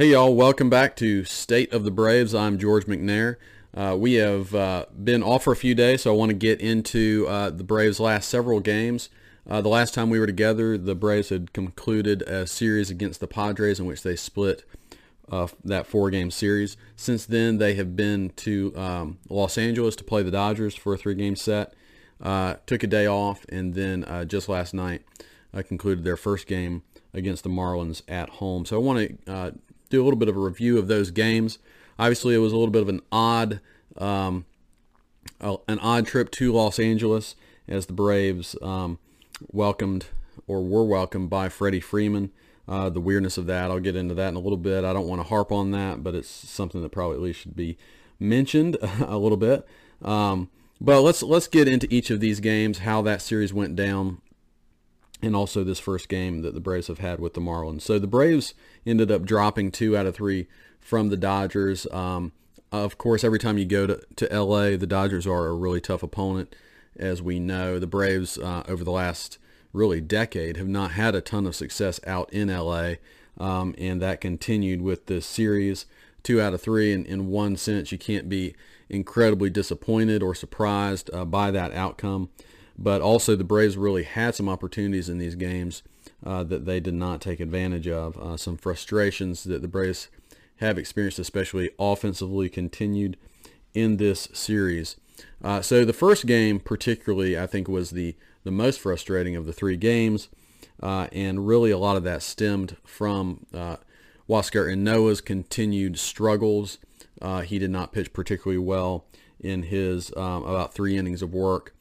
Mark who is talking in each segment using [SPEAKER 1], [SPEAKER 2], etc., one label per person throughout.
[SPEAKER 1] Hey y'all, welcome back to State of the Braves. I'm George McNair. Uh, we have uh, been off for a few days, so I want to get into uh, the Braves' last several games. Uh, the last time we were together, the Braves had concluded a series against the Padres in which they split uh, that four-game series. Since then, they have been to um, Los Angeles to play the Dodgers for a three-game set. Uh, took a day off, and then just last night concluded their first game against the Marlins at home. So I want to do a little bit of a review of those games. Obviously, it was a little bit of an odd, um, an odd trip to Los Angeles as the Braves um, welcomed or were welcomed by Freddie Freeman. Uh, the weirdness of that, I'll get into that in a little bit. I don't want to harp on that, but it's something that probably at least should be mentioned a little bit. Um, but let's let's get into each of these games, how that series went down, and also this first game that the Braves have had with the Marlins. So the Braves ended up dropping two out of three from the Dodgers. Um, of course, every time you go to, to LA, the Dodgers are a really tough opponent. As we know, the Braves uh, over the last really decade have not had a ton of success out in LA, um, and that continued with this series. Two out of three, and in one sense, you can't be incredibly disappointed or surprised uh, by that outcome. But also, the Braves really had some opportunities in these games uh, that they did not take advantage of. Uh, some frustrations that the Braves have experienced, especially offensively, continued in this series. Uh, so the first game, particularly, I think was the the most frustrating of the three games, uh, and really a lot of that stemmed from uh, Ynoa's continued struggles. Uh, he did not pitch particularly well in his um, about three innings of work.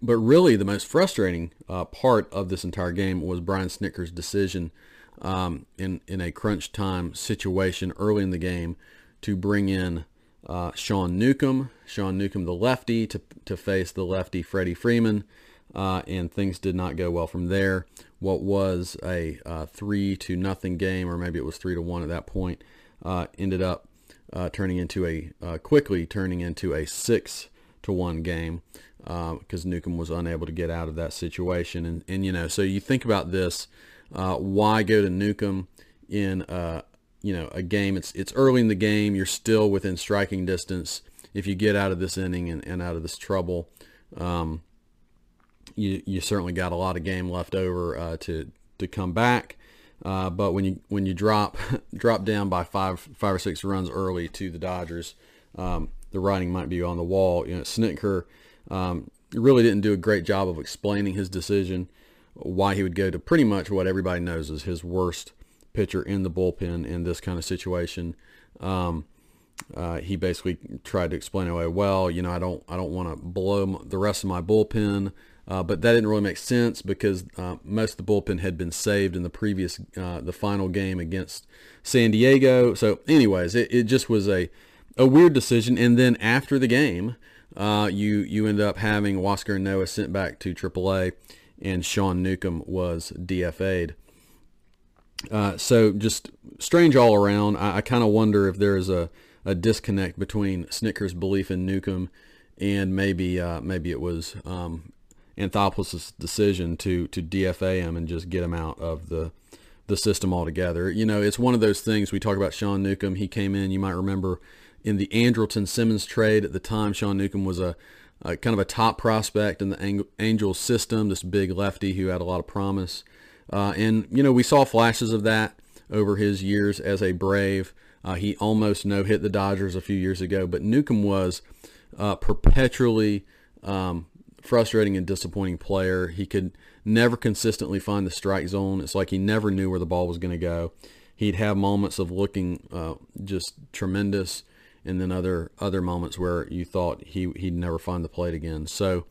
[SPEAKER 1] But really, the most frustrating uh, part of this entire game was Brian Snitker's decision um, in in a crunch time situation early in the game to bring in uh, Sean Newcomb, Sean Newcomb the lefty, to to face the lefty Freddie Freeman, uh, and things did not go well from there. What was a uh, three to nothing game, or maybe it was three to one at that point, uh, ended up uh, turning into a uh, quickly turning into a six to one game because uh, Newcomb was unable to get out of that situation. And, and you know, so you think about this, uh, why go to Newcomb in, uh, you know, a game, it's, it's early in the game, you're still within striking distance. If you get out of this inning and, and out of this trouble, um, you, you certainly got a lot of game left over uh, to, to come back. Uh, but when you when you drop drop down by five five or six runs early to the Dodgers, um, the writing might be on the wall. You know, Snitker um, really didn't do a great job of explaining his decision, why he would go to pretty much what everybody knows is his worst pitcher in the bullpen in this kind of situation. Um, uh, he basically tried to explain away, well, you know, I don't, I don't want to blow the rest of my bullpen, uh, but that didn't really make sense because uh, most of the bullpen had been saved in the previous, uh, the final game against San Diego. So, anyways, it, it just was a, a weird decision. And then after the game, uh, you you end up having Huascar Ynoa sent back to AAA, and Sean Newcomb was DFA'd. Uh, so just strange all around. I, I kind of wonder if there is a, a disconnect between Snitker's belief in Newcomb and maybe uh, maybe it was um, Anthopoulos' decision to to DFA him and just get him out of the the system altogether. You know, it's one of those things we talk about Sean Newcomb. He came in, you might remember, in the Andrelton Simmons trade at the time. Sean Newcomb was a, a kind of a top prospect in the Angels system, this big lefty who had a lot of promise. Uh, and, you know, we saw flashes of that over his years as a Brave. Uh, he almost no-hit the Dodgers a few years ago, but Newcomb was uh, perpetually um, frustrating and disappointing player. He could never consistently find the strike zone. It's like he never knew where the ball was going to go. He'd have moments of looking uh, just tremendous and then other other moments where you thought he he'd never find the plate again. So,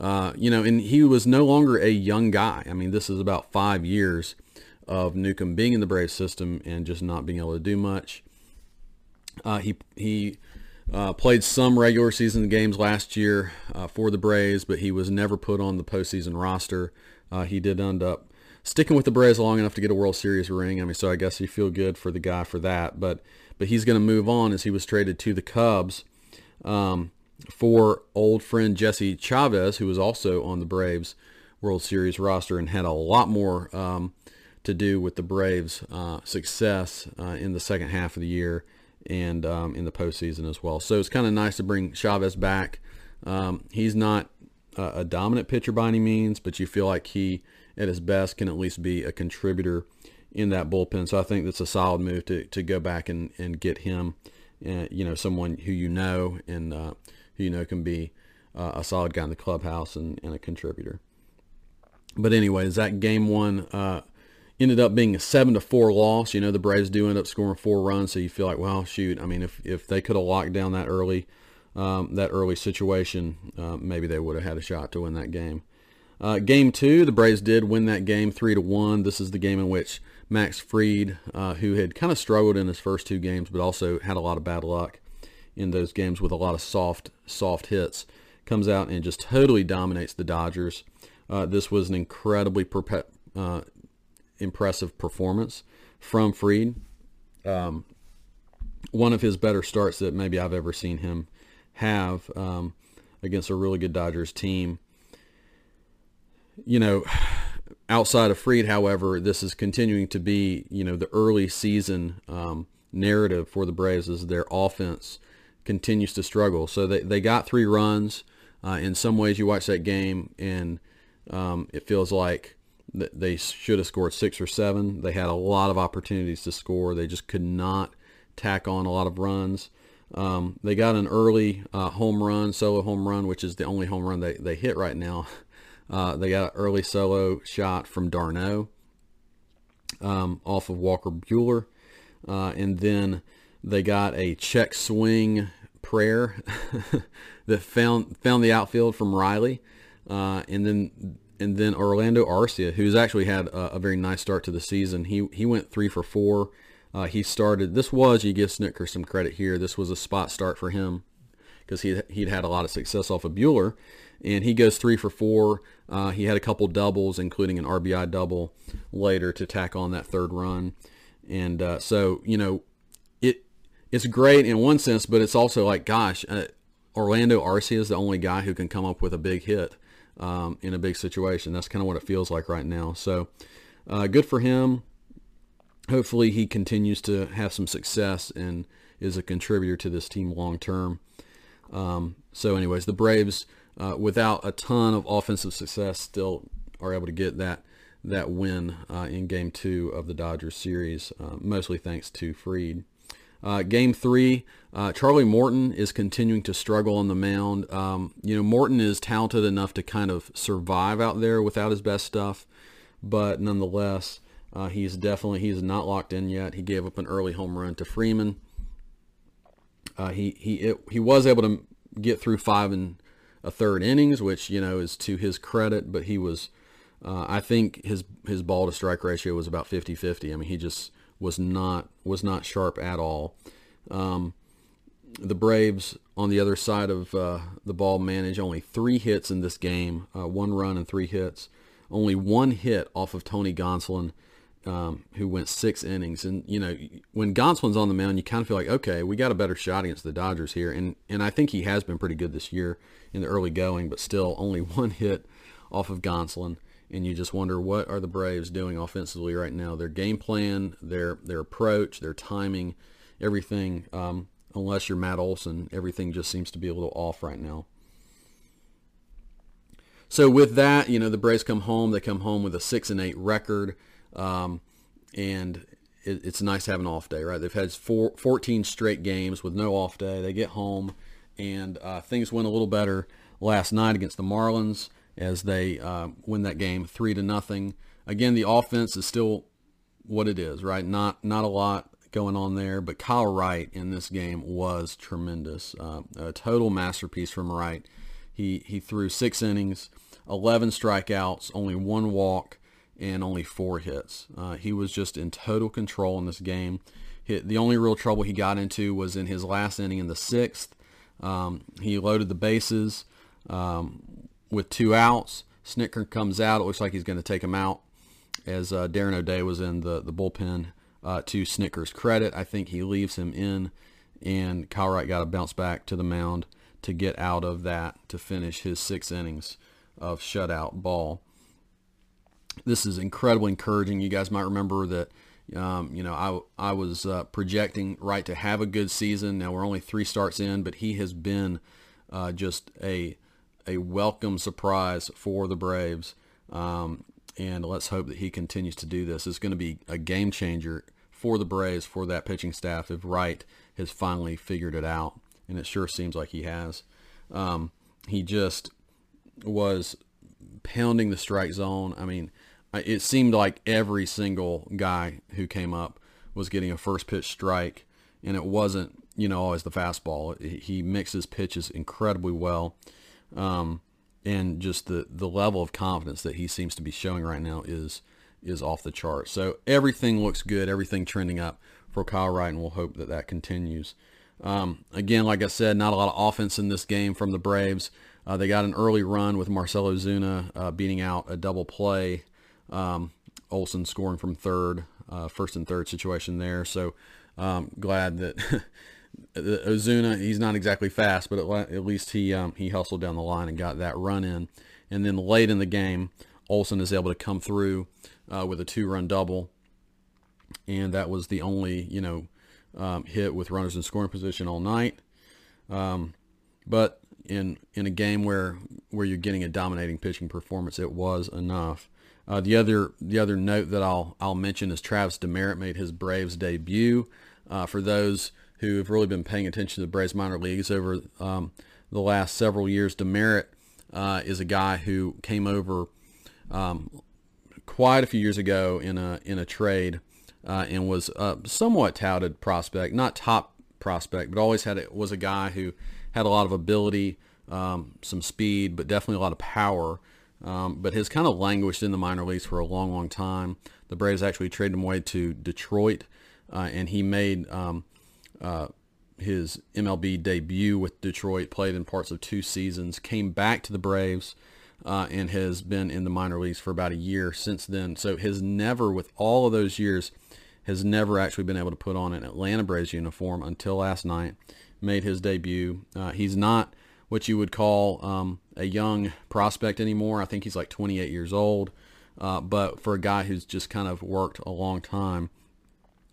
[SPEAKER 1] uh, you know, and he was no longer a young guy. I mean, this is about five years of Newcomb being in the Braves system and just not being able to do much. Uh, he he uh, played some regular season games last year uh, for the Braves, but he was never put on the postseason roster. Uh, he did end up sticking with the Braves long enough to get a World Series ring. I mean, so I guess you feel good for the guy for that, but but he's going to move on as he was traded to the Cubs um, for old friend Jesse Chavez, who was also on the Braves World Series roster and had a lot more um, to do with the Braves' uh, success uh, in the second half of the year and um, in the postseason as well. So it's kind of nice to bring Chavez back. Um, he's not a dominant pitcher by any means, but you feel like he, at his best, can at least be a contributor in that bullpen. So I think that's a solid move to, to go back and, and get him, and, you know, someone who you know and uh, who you know can be uh, a solid guy in the clubhouse and, and, a contributor. But anyways, that game one uh, ended up being a seven to four loss. You know, the Braves do end up scoring four runs, so you feel like, well, shoot. I mean, if if they could have locked down that early, um, that early situation, uh, maybe they would have had a shot to win that game. Uh, game two, the Braves did win that game three to one. This is the game in which Max Fried, uh, who had kind of struggled in his first two games, but also had a lot of bad luck in those games with a lot of soft soft hits, comes out and just totally dominates the Dodgers. Uh, this was an incredibly uh, impressive performance from Fried. Um, one of his better starts that maybe I've ever seen him have um, against a really good Dodgers team. You know, outside of Fried, however, this is continuing to be, you know, the early season um, narrative for the Braves is their offense continues to struggle. So they, they got three runs. Uh, in some ways, you watch that game and um, it feels like they should have scored six or seven. They had a lot of opportunities to score. They just could not tack on a lot of runs. Um, they got an early uh, home run, solo home run, which is the only home run they, they hit right now. Uh, they got an early solo shot from d'Arnaud um, off of Walker Buehler. Uh, and then they got a check swing prayer that found found the outfield from Riley. Uh, and then and then Orlando Arcia, who's actually had a, a, very nice start to the season. He he went three for four. Uh, he started. This was you give Snitker some credit here. This was a spot start for him because he he'd had a lot of success off of Buehler, and he goes three for four. Uh, he had a couple doubles, including an RBI double later to tack on that third run, and uh, so you know it it's great in one sense, but it's also like gosh, uh, Orlando Arcia is the only guy who can come up with a big hit um, in a big situation. That's kind of what it feels like right now. So uh, good for him. Hopefully he continues to have some success and is a contributor to this team long term. Um, so anyways, the Braves, uh, without a ton of offensive success, still are able to get that that win uh, in Game Two of the Dodgers series, uh, mostly thanks to Fried. Uh, game three, uh, Charlie Morton is continuing to struggle on the mound. Um, you know, Morton is talented enough to kind of survive out there without his best stuff, but nonetheless, uh, he's definitely he's not locked in yet. He gave up an early home run to Freeman. Uh, he he it, he was able to get through five and a third innings, which you know is to his credit. But he was, uh, I think his his ball to strike ratio was about 50-50. I mean, he just was not was not sharp at all. Um, the Braves on the other side of uh, the ball managed only three hits in this game, uh, one run and three hits. Only one hit off of Tony Gonsolin, um, who went six innings. And you know, when Gonsolin's on the mound, you kind of feel like, okay, we got a better shot against the Dodgers here. And and I think he has been pretty good this year in the early going, but still only one hit off of Gonsolin and you just wonder what are the Braves doing offensively right now. Their game plan, their their approach, their timing, everything. Um, unless you're Matt Olson, everything just seems to be a little off right now. So with that, you know the Braves come home. They come home with a six and eight record, um, and it, it's nice to have an off day, right? They've had four, 14 straight games with no off day. They get home, and uh, things went a little better last night against the Marlins as they uh, win that game three to nothing. Again, the offense is still what it is, right? Not not a lot going on there, but Kyle Wright in this game was tremendous. Uh, a total masterpiece from Wright. He he threw six innings, 11 strikeouts, only one walk, and only four hits. Uh, he was just in total control in this game. He, the only real trouble he got into was in his last inning in the sixth. Um, he loaded the bases. Um, with two outs. Snitker comes out. It looks like he's going to take him out as uh, Darren O'Day was in the, the bullpen uh, to Snitker's credit. I think he leaves him in, and Kyle Wright got to bounce back to the mound to get out of that to finish his six innings of shutout ball. this is incredibly encouraging. You guys might remember that, um, you know, I, I was uh, projecting Wright to have a good season. Now we're only three starts in, but he has been uh, just a a welcome surprise for the Braves. Um, and let's hope that he continues to do this. It's going to be a game changer for the Braves, for that pitching staff, if Wright has finally figured it out. And it sure seems like he has. Um, he just was pounding the strike zone. I mean, it seemed like every single guy who came up was getting a first pitch strike, and it wasn't, you know, always the fastball. He mixes pitches incredibly well. Um, and just the, the level of confidence that he seems to be showing right now is is off the chart. So everything looks good, everything trending up for Kyle Wright, and we'll hope that that continues. Um, again, like I said, not a lot of offense in this game from the Braves. Uh, they got an early run with Marcell Ozuna uh, beating out a double play. Um, Olson scoring from third, uh, first and third situation there. So um, glad that Ozuna, he's not exactly fast, but at, least he um, he hustled down the line and got that run in. And then late in the game, Olson is able to come through uh, with a two-run double, and that was the only you know um, hit with runners in scoring position all night. Um, but in in a game where where you're getting a dominating pitching performance, it was enough. Uh, the other the other note that I'll I'll mention is Travis Demeritte made his Braves debut. Uh, for those who have really been paying attention to the Braves minor leagues over um, the last several years, Demeritte uh, is a guy who came over um, quite a few years ago in a in a trade uh, and was a somewhat touted prospect, not top prospect, but always had was a guy who had a lot of ability, um, some speed, but definitely a lot of power. Um, but has kind of languished in the minor leagues for a long, long time. The Braves actually traded him away to Detroit, uh, and he made um, uh, his MLB debut with Detroit, played in parts of two seasons, came back to the Braves, uh, and has been in the minor leagues for about a year since then. So has never, with all of those years, has never actually been able to put on an Atlanta Braves uniform until last night. Made his debut. Uh, he's not what you would call um, a young prospect anymore. I think he's like 28 years old. Uh, but for a guy who's just kind of worked a long time,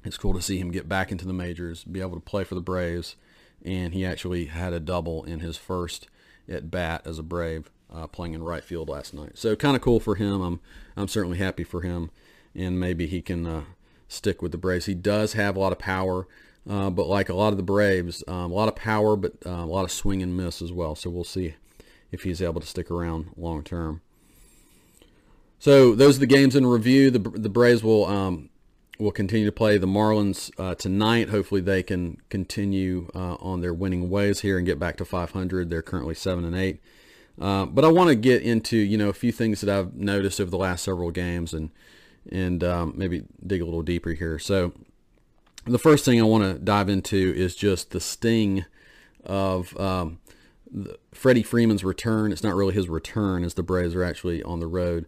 [SPEAKER 1] it's cool to see him get back into the majors, be able to play for the Braves, and he actually had a double in his first at bat as a Brave, uh, playing in right field last night. So kind of cool for him. I'm I'm certainly happy for him, and maybe he can uh, stick with the Braves. He does have a lot of power, uh, but like a lot of the Braves, um, a lot of power, but uh, a lot of swing and miss as well. So we'll see if he's able to stick around long term. So those are the games in review. The the Braves will um, will continue to play the Marlins uh, tonight. Hopefully, they can continue uh, on their winning ways here and get back to 500. They're currently seven and eight. Uh, but I want to get into you know a few things that I've noticed over the last several games and and um, maybe dig a little deeper here. So the first thing I want to dive into is just the sting of um, the, Freddie Freeman's return. It's not really his return as the Braves are actually on the road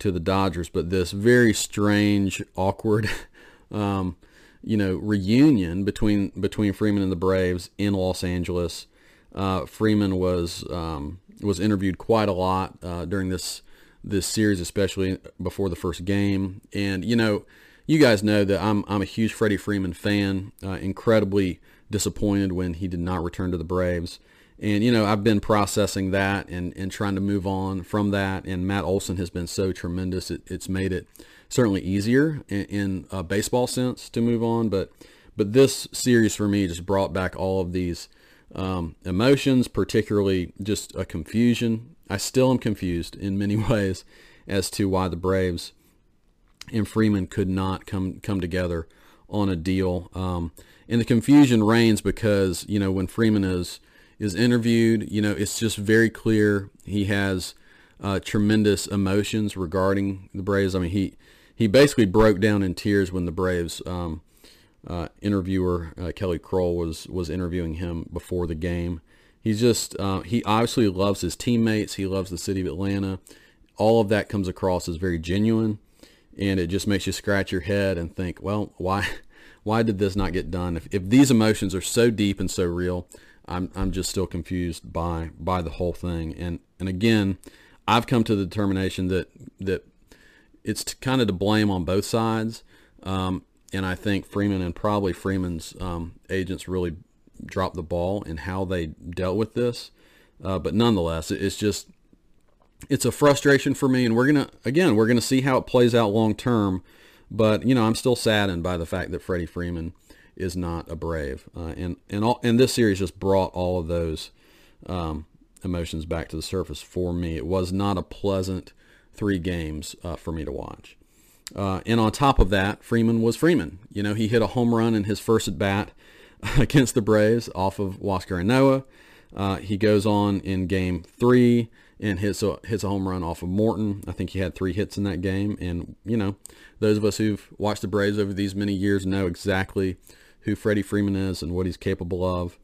[SPEAKER 1] to the Dodgers, but this very strange, awkward, um, you know, reunion between between Freeman and the Braves in Los Angeles. Uh, Freeman was um, was interviewed quite a lot uh, during this this series, especially before the first game. And you know, you guys know that I'm I'm a huge Freddie Freeman fan. Uh, incredibly disappointed when he did not return to the Braves. And, you know, I've been processing that and, and trying to move on from that. And Matt Olson has been so tremendous. It, it's made it certainly easier in, in a baseball sense to move on. But, but this series for me just brought back all of these um, emotions, particularly just a confusion. I still am confused in many ways as to why the Braves and Freeman could not come come together on a deal. Um, and the confusion reigns because you know when Freeman is is interviewed. You know, it's just very clear he has uh, tremendous emotions regarding the Braves. I mean, he he basically broke down in tears when the Braves um, uh, interviewer uh, Kelly Crull was was interviewing him before the game. He's just uh, he obviously loves his teammates. He loves the city of Atlanta. All of that comes across as very genuine, and it just makes you scratch your head and think, well, why? Why did this not get done? If, if these emotions are so deep and so real, I'm I'm just still confused by by the whole thing. And and again, I've come to the determination that that it's kind of to blame on both sides. Um, and I think Freeman and probably Freeman's um, agents really dropped the ball in how they dealt with this. Uh, but nonetheless, it's just it's a frustration for me, and we're gonna again we're gonna see how it plays out long term. But you know, I'm still saddened by the fact that Freddie Freeman is not a Brave, uh, and and all and this series just brought all of those um, emotions back to the surface for me. It was not a pleasant three games uh, for me to watch. Uh, and on top of that, Freeman was Freeman. You know, he hit a home run in his first at bat against the Braves off of Huascar Ynoa. Uh, he goes on in game three and hits a, hits a home run off of Morton. I think he had three hits in that game. And, you know, those of us who've watched the Braves over these many years know exactly who Freddie Freeman is and what he's capable of.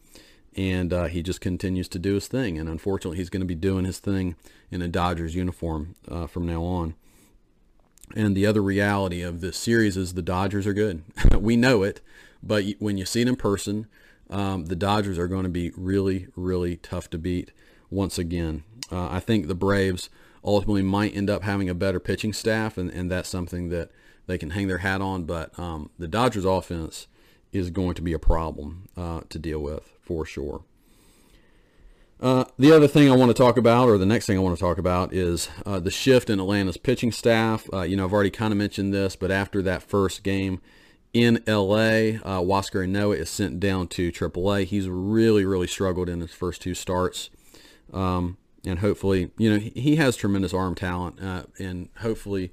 [SPEAKER 1] And uh, he just continues to do his thing. And unfortunately, he's going to be doing his thing in a Dodgers uniform uh, from now on. And the other reality of this series is the Dodgers are good. we know it, but when you see it in person, um, the Dodgers are going to be really, really tough to beat once again. Uh, I think the Braves ultimately might end up having a better pitching staff, and, and that's something that they can hang their hat on. But um, the Dodgers offense is going to be a problem uh, to deal with for sure. Uh, the other thing I want to talk about, or the next thing I want to talk about, is uh, the shift in Atlanta's pitching staff. Uh, you know, I've already kind of mentioned this, but after that first game in LA, uh, Huascar Ynoa is sent down to AAA. He's really, really struggled in his first two starts. Um, and hopefully, you know, he has tremendous arm talent, uh, and hopefully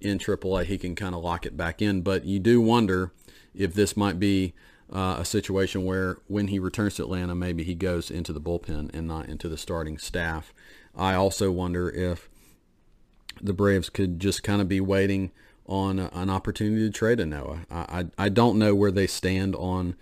[SPEAKER 1] in AAA he can kind of lock it back in. But you do wonder if this might be uh, a situation where when he returns to Atlanta, maybe he goes into the bullpen and not into the starting staff. I also wonder if the Braves could just kind of be waiting on a, an opportunity to trade Ynoa. I, I, I don't know where they stand on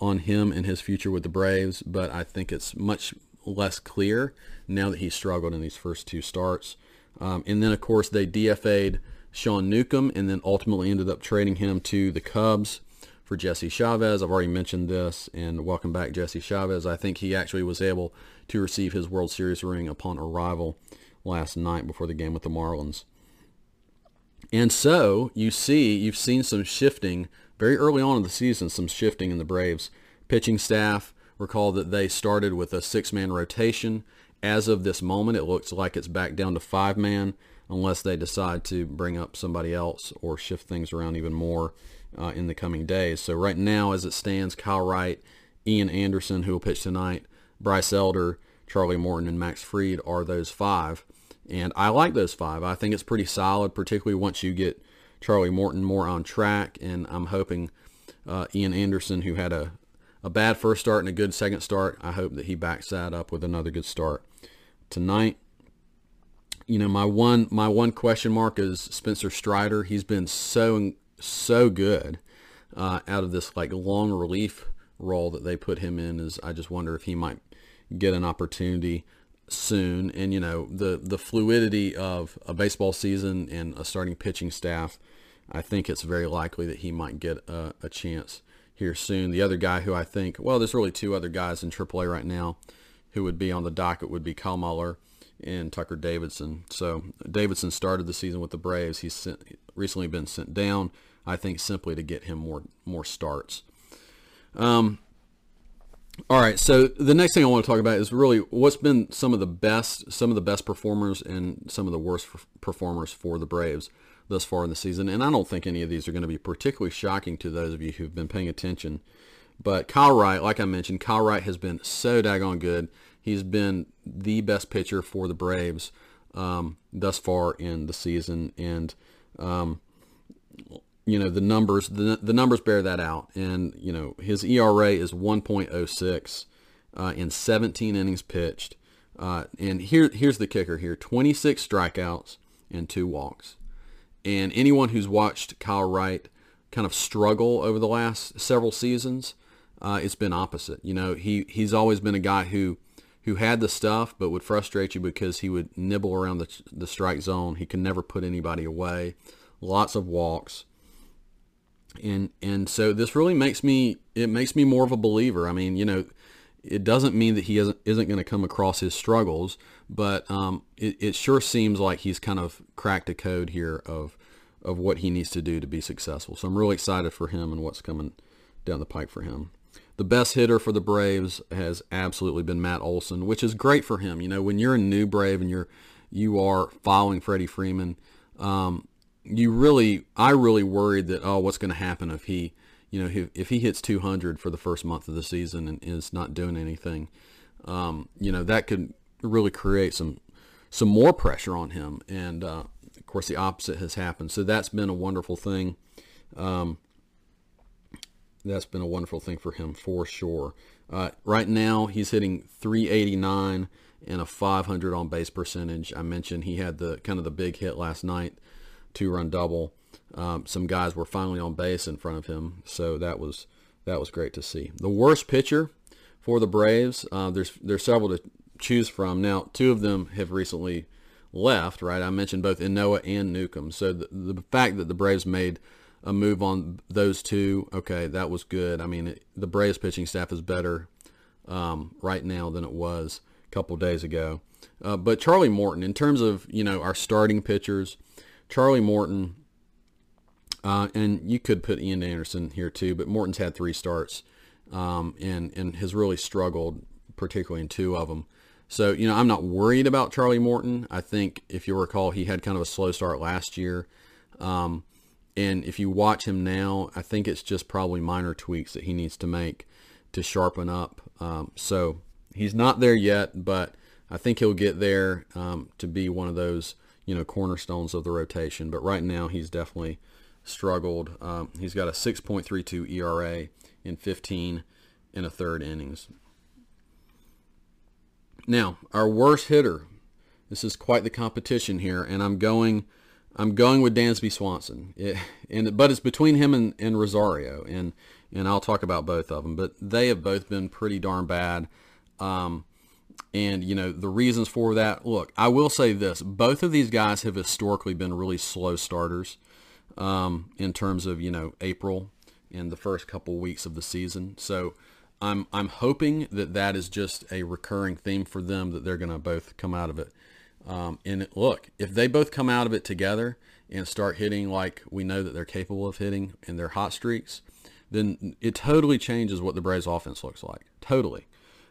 [SPEAKER 1] on him and his future with the Braves, but I think it's much less clear now that he's struggled in these first two starts. Um, and then, of course, they DFA'd Sean Newcomb and then ultimately ended up trading him to the Cubs for Jesse Chavez. I've already mentioned this, and welcome back, Jesse Chavez. I think he actually was able to receive his World Series ring upon arrival last night before the game with the Marlins. And so you see, you've seen some shifting very early on in the season, some shifting in the Braves pitching staff. Recall that they started with a six-man rotation. As of this moment, it looks like it's back down to five-man unless they decide to bring up somebody else or shift things around even more uh, in the coming days. So right now, as it stands, Kyle Wright, Ian Anderson, who will pitch tonight, Bryce Elder, Charlie Morton, and Max Fried are those five. And I like those five. I think it's pretty solid, particularly once you get Charlie Morton more on track. And I'm hoping uh, Ian Anderson, who had a, a bad first start and a good second start. I hope that he backs that up with another good start tonight. You know, my one my one question mark is Spencer Strider. He's been so so good uh, out of this like long relief role that they put him in. Is I just wonder if he might get an opportunity soon. And you know, the the fluidity of a baseball season and a starting pitching staff. I think it's very likely that he might get a, a chance here soon. The other guy who I think, well, there's really two other guys in AAA right now who would be on the docket would be Kyle Muller and Tucker Davidson. So Davidson started the season with the Braves. He's sent, recently been sent down, I think, simply to get him more more starts. Um, all right, so the next thing I want to talk about is really what's been some of the best, some of the best performers and some of the worst performers for the Braves thus far in the season. And I don't think any of these are going to be particularly shocking to those of you who've been paying attention. But Kyle Wright, like I mentioned, Kyle Wright has been so daggone good. He's been the best pitcher for the Braves um, thus far in the season, and um, you know the numbers the, the numbers bear that out. And you know his ERA is 1.06 uh, in 17 innings pitched. Uh, and here here's the kicker here: 26 strikeouts and two walks. And anyone who's watched Kyle Wright kind of struggle over the last several seasons, uh, it's been opposite. You know, he he's always been a guy who who had the stuff but would frustrate you because he would nibble around the the strike zone. He could never put anybody away. Lots of walks. And and so this really makes me it makes me more of a believer. I mean, you know, it doesn't mean that he isn't isn't going to come across his struggles, but um, it, it sure seems like he's kind of cracked a code here of of what he needs to do to be successful. So I'm really excited for him and what's coming down the pike for him. The best hitter for the Braves has absolutely been Matt Olson, which is great for him. You know, when you're a new Brave and you're you are following Freddie Freeman, um, you really, I really worried that oh, what's going to happen if he, you know, if, he hits 200 for the first month of the season and is not doing anything, um, you know, that could really create some some more pressure on him. And uh, of course, the opposite has happened. So that's been a wonderful thing. Um, that's been a wonderful thing for him for sure. Uh, right now, he's hitting 389 and a 500 on base percentage. I mentioned he had the kind of the big hit last night, two run double. Um, some guys were finally on base in front of him, so that was that was great to see. The worst pitcher for the Braves, uh, there's there's several to choose from. Now, two of them have recently left. Right, I mentioned both Ynoa and Newcomb. So the, the fact that the Braves made a move on those two, okay, that was good. I mean, it, the Braves pitching staff is better um, right now than it was a couple days ago. Uh, but Charlie Morton, in terms of you know our starting pitchers, Charlie Morton, uh, and you could put Ian Anderson here too, but Morton's had three starts um, and and has really struggled, particularly in two of them. So you know I'm not worried about Charlie Morton. I think if you recall, he had kind of a slow start last year. Um, and if you watch him now, I think it's just probably minor tweaks that he needs to make to sharpen up. Um, so he's not there yet, but I think he'll get there um, to be one of those, you know, cornerstones of the rotation. But right now, he's definitely struggled. Um, he's got a 6.32 ERA in 15 and a third innings. Now, our worst hitter. This is quite the competition here, and I'm going – I'm going with Dansby Swanson, it, and but it's between him and, and Rosario, and and I'll talk about both of them. But they have both been pretty darn bad, um, and you know the reasons for that. Look, I will say this: both of these guys have historically been really slow starters um, in terms of you know April and the first couple weeks of the season. So I'm I'm hoping that that is just a recurring theme for them that they're going to both come out of it um, and look, if they both come out of it together and start hitting like we know that they're capable of hitting in their hot streaks, then it totally changes what the Braves offense looks like. Totally.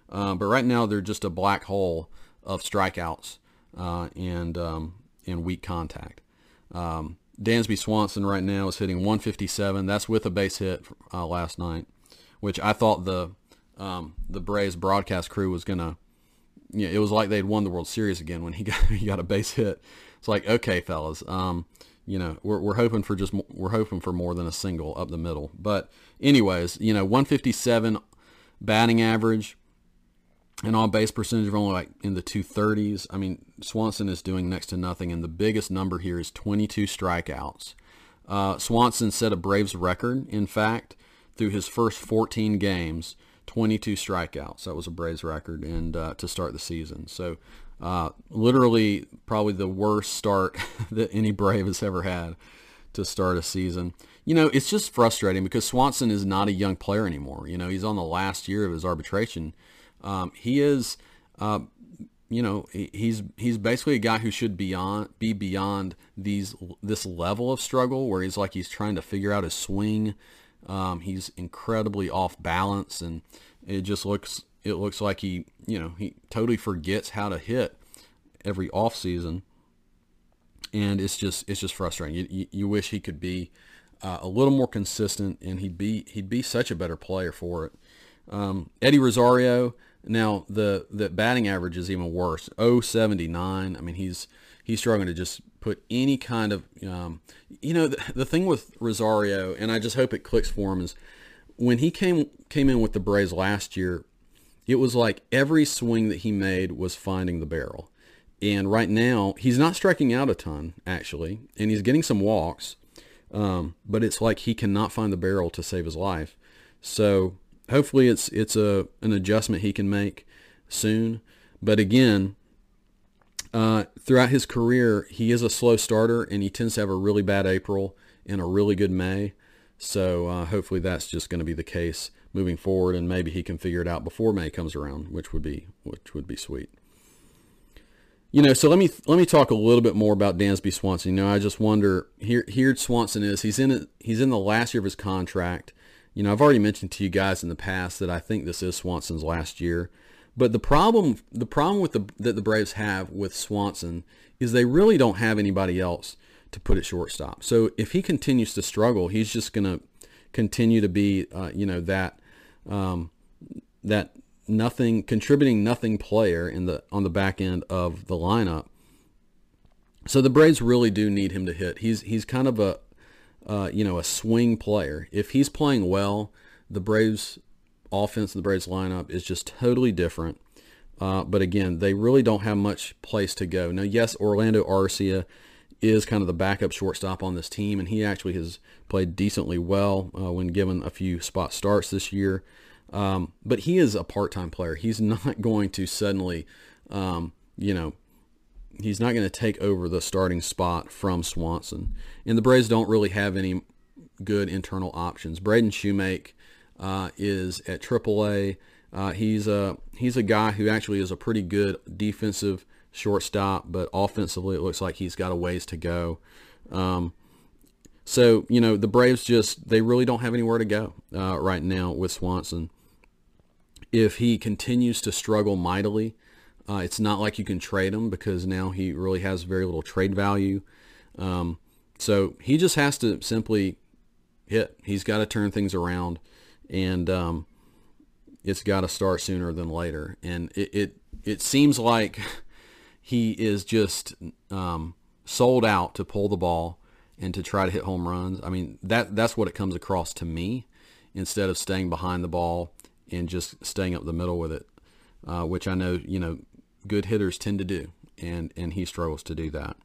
[SPEAKER 1] Um, but right now they're just a black hole of strikeouts uh, and um, and weak contact. Um, Dansby Swanson right now is hitting 157. That's with a base hit uh, last night, which I thought the um, the Braves broadcast crew was gonna know, it was like they'd won the World Series again when he got he got a base hit. It's like, okay, fellas, um, you know, we're, we're hoping for just we're hoping for more than a single up the middle. But anyways, you know, 157 batting average and on base percentage of only like in the 230s. I mean, Swanson is doing next to nothing, and the biggest number here is 22 strikeouts. Uh, Swanson set a Braves record, in fact, through his first 14 games 22 strikeouts. That was a Braves record, and uh, to start the season. So, uh, literally, probably the worst start that any Brave has ever had to start a season. You know, it's just frustrating because Swanson is not a young player anymore. You know, he's on the last year of his arbitration. Um, he is, uh, you know, he's he's basically a guy who should beyond be beyond these this level of struggle where he's like he's trying to figure out his swing um, he's incredibly off balance, and it just looks it looks like he you know he totally forgets how to hit every off season, and it's just it's just frustrating. You, you, you wish he could be uh, a little more consistent, and he'd be he'd be such a better player for it. Um, Eddie Rosario. Now the the batting average is even worse. 079. I mean he's he's struggling to just put any kind of, um, you know, the, the thing with Rosario, and I just hope it clicks for him, is when he came came in with the Braves last year, it was like every swing that he made was finding the barrel. And right now, he's not striking out a ton, actually, and he's getting some walks, um, but it's like he cannot find the barrel to save his life. So hopefully it's it's a an adjustment he can make soon. But again, uh, throughout his career, he is a slow starter, and he tends to have a really bad April and a really good May. So uh, hopefully that's just going to be the case moving forward, and maybe he can figure it out before May comes around, which would be which would be sweet. you know, so let me let me talk a little bit more about Dansby Swanson. You know, I just wonder here here Swanson is he's in it he's in the last year of his contract. You know, I've already mentioned to you guys in the past that I think this is Swanson's last year. But the problem the problem with the that the Braves have with Swanson is they really don't have anybody else to put at shortstop. So if he continues to struggle, he's just going to continue to be uh, you know that um, that nothing contributing nothing player in the on the back end of the lineup. So the Braves really do need him to hit. He's he's kind of a uh, you know a swing player. If he's playing well, the Braves offense and the Braves lineup is just totally different. Uh, but again, they really don't have much place to go. Now, yes, Orlando Arcia is kind of the backup shortstop on this team, and he actually has played decently well uh, when given a few spot starts this year. Um, but he is a part-time player. He's not going to suddenly, um, you know, he's not going to take over the starting spot from Swanson. And the Braves don't really have any good internal options. Braden Shewmake uh, is at AAA. Uh, he's a he's a guy who actually is a pretty good defensive shortstop, but offensively it looks like he's got a ways to go. Um, so you know the Braves just they really don't have anywhere to go uh, right now with Swanson if he continues to struggle mightily, uh, it's not like you can trade him because now he really has very little trade value. Um, so he just has to simply hit. He's got to turn things around, and um, it's got to start sooner than later. And it it, it seems like he is just um, sold out to pull the ball and to try to hit home runs. I mean that that's what it comes across to me. Instead of staying behind the ball and just staying up the middle with it, uh, which I know you know good hitters tend to do, and and he struggles to do that.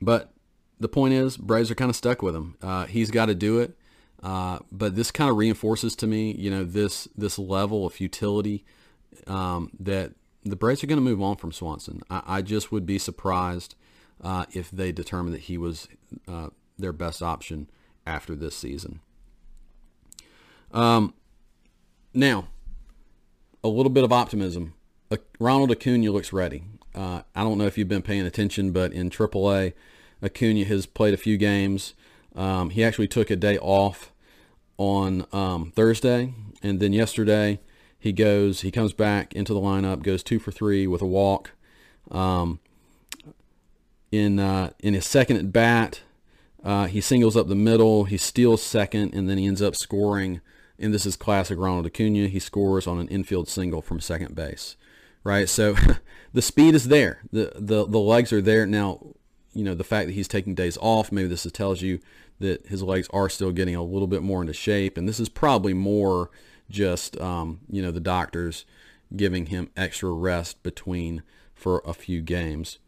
[SPEAKER 1] But the point is, Braves are kind of stuck with him. Uh, he's got to do it. Uh, but this kind of reinforces to me, you know, this this level of futility um, that the Braves are going to move on from Swanson. I, I just would be surprised uh, if they determined that he was uh, their best option after this season. Um, now, a little bit of optimism. Ronald Acuna looks ready. Uh, I don't know if you've been paying attention, but in AAA, Acuna has played a few games. Um, he actually took a day off on um, Thursday, and then yesterday he goes, he comes back into the lineup, goes two for three with a walk. Um, in uh, in his second at bat, uh, he singles up the middle, he steals second, and then he ends up scoring and this is classic Ronald Acuna. He scores on an infield single from second base, right? So the speed is there. The, the, the legs are there. Now, you know, the fact that he's taking days off, maybe this tells you that his legs are still getting a little bit more into shape. And this is probably more just, um, you know, the doctors giving him extra rest between for a few games.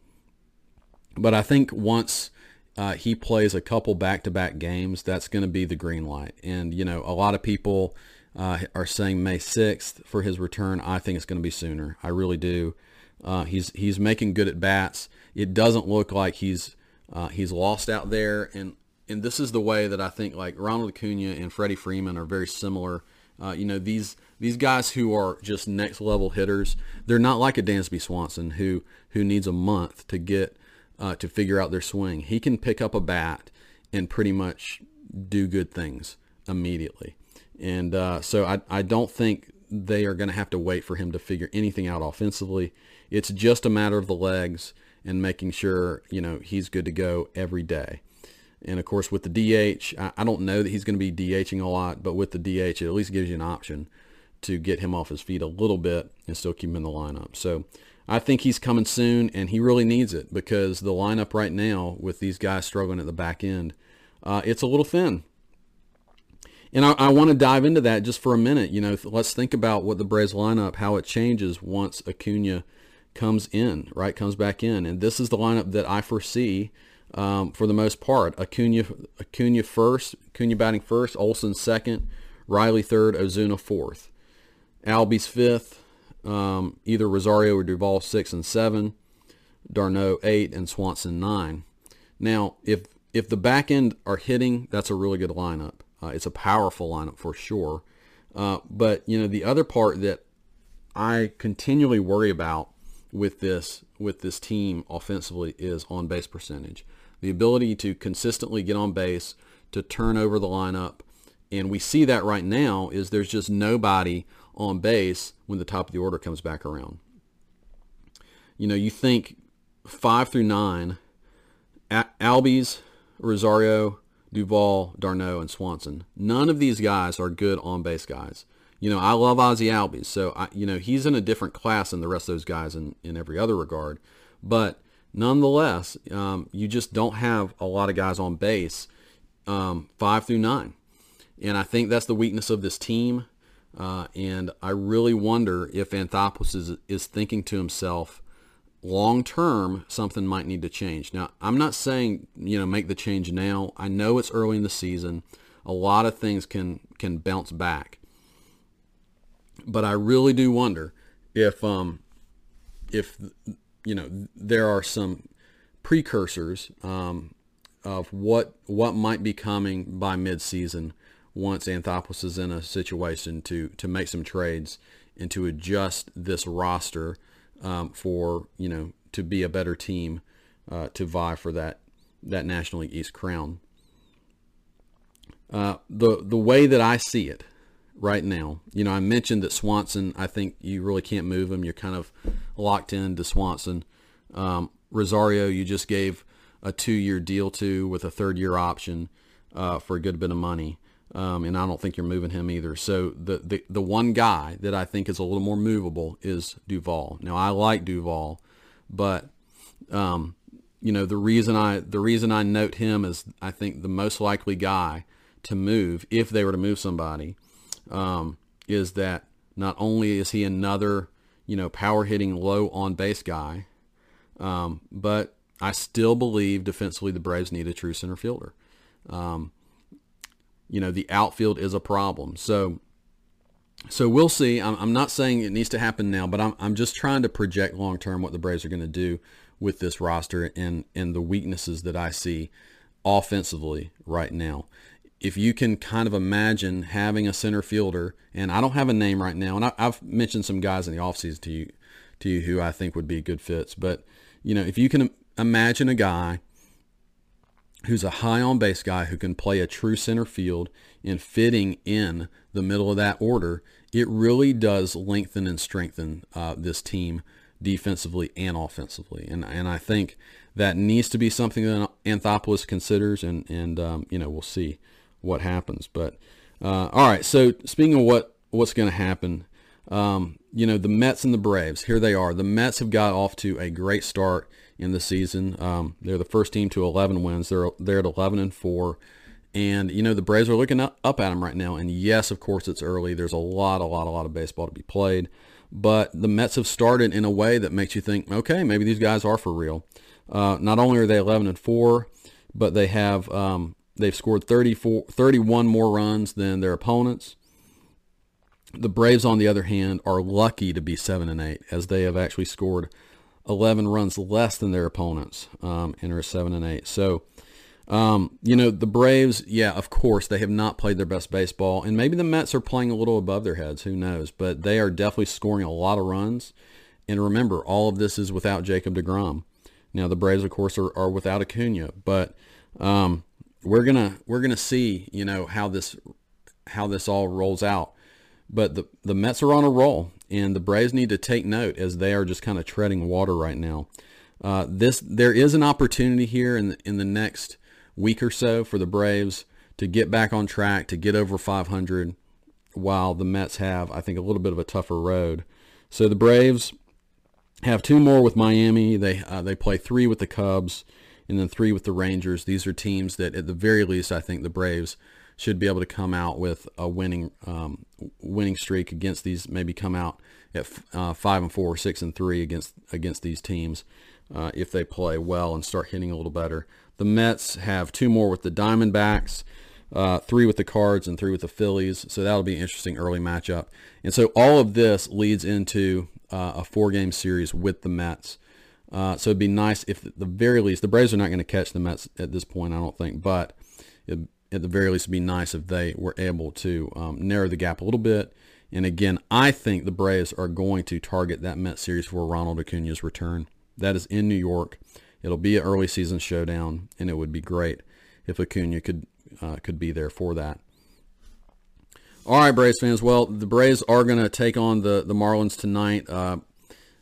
[SPEAKER 1] But I think once uh, he plays a couple back-to-back games, that's going to be the green light. And you know, a lot of people uh, are saying May 6th for his return. I think it's going to be sooner. I really do. Uh, he's he's making good at bats. It doesn't look like he's uh, he's lost out there. And and this is the way that I think like Ronald Acuna and Freddie Freeman are very similar. Uh, you know these these guys who are just next level hitters. They're not like a Dansby Swanson who who needs a month to get uh, to figure out their swing. He can pick up a bat and pretty much do good things immediately. And uh, so I, I don't think they are going to have to wait for him to figure anything out offensively. It's just a matter of the legs and making sure, you know, he's good to go every day. And of course, with the DH, I, I don't know that he's going to be DHing a lot, but with the DH, it at least gives you an option to get him off his feet a little bit and still keep him in the lineup. So I think he's coming soon, and he really needs it because the lineup right now with these guys struggling at the back end, uh, it's a little thin. And I, I want to dive into that just for a minute. You know, let's think about what the Braves lineup, how it changes once Acuna comes in, right? Comes back in, and this is the lineup that I foresee um, for the most part. Acuna, Acuna first, Acuna batting first, Olson second, Riley third, Ozuna fourth, Albies fifth, um, either Rosario or Duvall six and seven, d'Arnaud eight, and Swanson nine. Now, if if the back end are hitting, that's a really good lineup. Uh, it's a powerful lineup for sure. Uh, but you know the other part that I continually worry about with this with this team offensively is on base percentage. The ability to consistently get on base, to turn over the lineup, and we see that right now is there's just nobody on base when the top of the order comes back around. You know, you think five through nine, Albies, Rosario, Duvall, d'Arnaud, and Swanson. None of these guys are good on base guys. You know, I love Ozzie Albies, so I, you know he's in a different class than the rest of those guys in, in every other regard. But nonetheless, um, you just don't have a lot of guys on base um, five through nine, and I think that's the weakness of this team. Uh, and I really wonder if Anthopoulos is, is thinking to himself, long term, something might need to change. Now, I'm not saying you know make the change now. I know it's early in the season. A lot of things can can bounce back, but I really do wonder if um if you know there are some precursors um, of what what might be coming by midseason once Anthopoulos is in a situation to to make some trades and to adjust this roster um, for you know to be a better team uh, to vie for that that National League East crown. Uh, the the way that I see it right now, you know, I mentioned that Swanson. I think you really can't move him. You're kind of locked in to Swanson. Um, Rosario, you just gave a two-year deal to with a third-year option uh, for a good bit of money. Um, and I don't think you're moving him either. So the, the the one guy that I think is a little more movable is Duvall. Now I like Duvall, but um, you know the reason I the reason I note him is I think the most likely guy to move if they were to move somebody um, is that not only is he another you know power hitting low on base guy, um, but I still believe defensively the Braves need a true center fielder. Um, you know, the outfield is a problem. So, so we'll see. I'm, I'm not saying it needs to happen now, but I'm, I'm just trying to project long term what the Braves are going to do with this roster and, and the weaknesses that I see offensively right now. If you can kind of imagine having a center fielder, and I don't have a name right now, and I, have mentioned some guys in the offseason to you, to you who I think would be good fits, but you know, if you can imagine a guy who's a high on base guy who can play a true center field and fitting in the middle of that order, it really does lengthen and strengthen uh, this team defensively and offensively. And and I think that needs to be something that Anthopoulos considers, and and um, you know we'll see what happens. But uh, all right, so speaking of what what's going to happen, um, you know the Mets and the Braves. Here they are. The Mets have got off to a great start in the season. Um, they're the first team to 11 wins. They're they're at 11 and four, and you know the Braves are looking up, up at them right now. And yes, of course it's early. There's a lot, a lot, a lot of baseball to be played, but the Mets have started in a way that makes you think, okay, maybe these guys are for real. Uh, not only are they 11 and four, but they have um, they've scored 34, 31 more runs than their opponents. The Braves, on the other hand, are lucky to be seven and eight, as they have actually scored 11 runs less than their opponents um, and are 7 and 8. So, um, you know, the Braves, yeah, of course, they have not played their best baseball. And maybe the Mets are playing a little above their heads. Who knows? But they are definitely scoring a lot of runs. And remember, all of this is without Jacob DeGrom. Now, the Braves, of course, are, are without Acuna. But um, we're gonna we're gonna see, you know, how this how this all rolls out. But the the Mets are on a roll, and the Braves need to take note as they are just kind of treading water right now. Uh, this there is an opportunity here in the, in the next week or so for the Braves to get back on track to get over 500, while the Mets have I think a little bit of a tougher road. So the Braves have two more with Miami. They uh, they play three with the Cubs and then three with the Rangers. These are teams that at the very least I think the Braves should be able to come out with a winning um, winning streak against these. Maybe come out at uh, five and four, six and three against against these teams uh, if they play well and start hitting a little better. The Mets have two more with the Diamondbacks, uh, three with the Cards, and three with the Phillies. So that'll be an interesting early matchup. And so all of this leads into uh, a four-game series with the Mets. Uh, so it'd be nice if, at the very least, the Braves are not going to catch the Mets at this point, I don't think, but it, at the very least, it'd be nice if they were able to um, narrow the gap a little bit And again, I think the Braves are going to target that Met series for Ronald Acuna's return. That is in New York. It'll be an early season showdown, and it would be great if Acuna could uh, could be there for that. All right, Braves fans. Well, the Braves are going to take on the the Marlins tonight. Uh,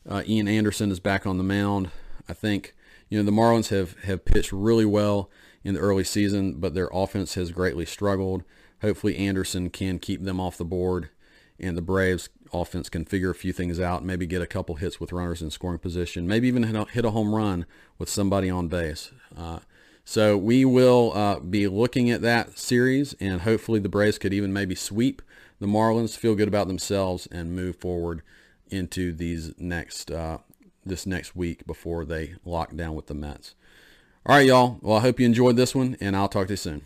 [SPEAKER 1] uh, Ian Anderson is back on the mound. I think you know the Marlins have have pitched really well in the early season, but their offense has greatly struggled. Hopefully, Anderson can keep them off the board, and the Braves offense can figure a few things out. Maybe get a couple hits with runners in scoring position. Maybe even hit a, home run with somebody on base. Uh, so we will uh, be looking at that series, and hopefully the Braves could even maybe sweep the Marlins, feel good about themselves, and move forward into these next uh, this next week before they lock down with the Mets. All right, y'all. Well, I hope you enjoyed this one, and I'll talk to you soon.